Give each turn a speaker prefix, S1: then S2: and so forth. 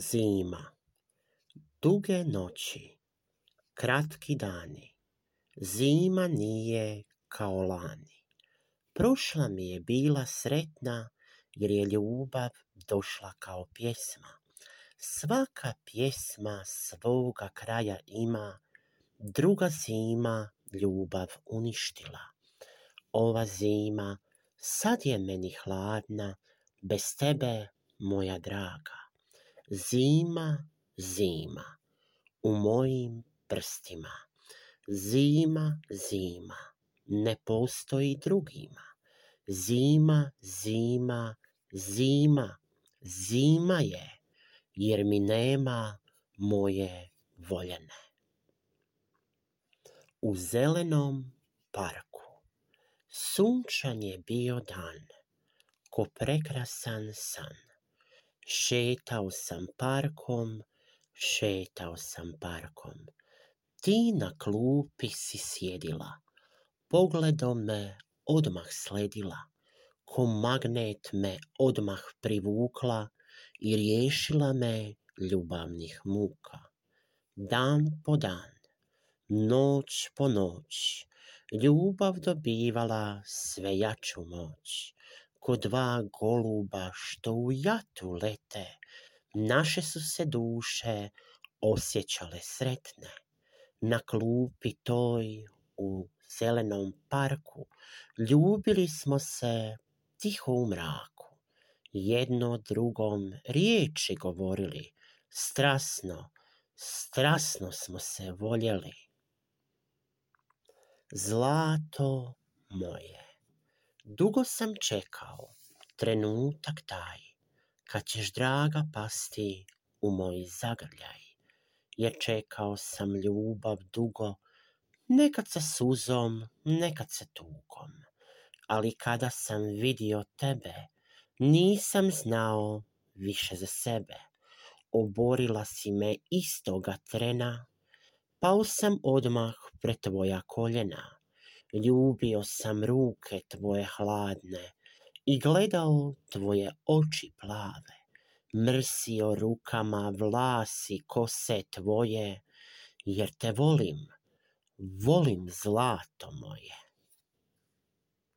S1: Zima Duge noći, kratki dani, zima nije kao lani. Prošla mi je bila sretna jer je ljubav došla kao pjesma. Svaka pjesma svoga kraja ima, druga zima ljubav uništila. Ova zima sad je meni hladna, bez tebe moja draga. Zima, zima, u mojim prstima. Zima, zima, ne postoji drugima. Zima, zima, zima, zima je, jer mi nema moje voljene. U zelenom parku sunčan je bio dan, ko prekrasan san. Šetao sam parkom, šetao sam parkom. Ti na klupi si sjedila, pogledom me odmah sledila, ko magnet me odmah privukla i riješila me ljubavnih muka. Dan po dan, noć po noć, ljubav dobivala sve jaču moć ko dva goluba što u jatu lete, naše su se duše osjećale sretne. Na klupi toj u zelenom parku ljubili smo se tiho u mraku. Jedno drugom riječi govorili, strasno, strasno smo se voljeli. Zlato moje Dugo sam čekao trenutak taj, kad ćeš draga pasti u moj zagrljaj. Jer čekao sam ljubav dugo, nekad sa suzom, nekad se tugom. Ali kada sam vidio tebe, nisam znao više za sebe. Oborila si me istoga trena, pao sam odmah pred tvoja koljena ljubio sam ruke tvoje hladne i gledao tvoje oči plave, mrsio rukama vlasi kose tvoje, jer te volim, volim zlato moje.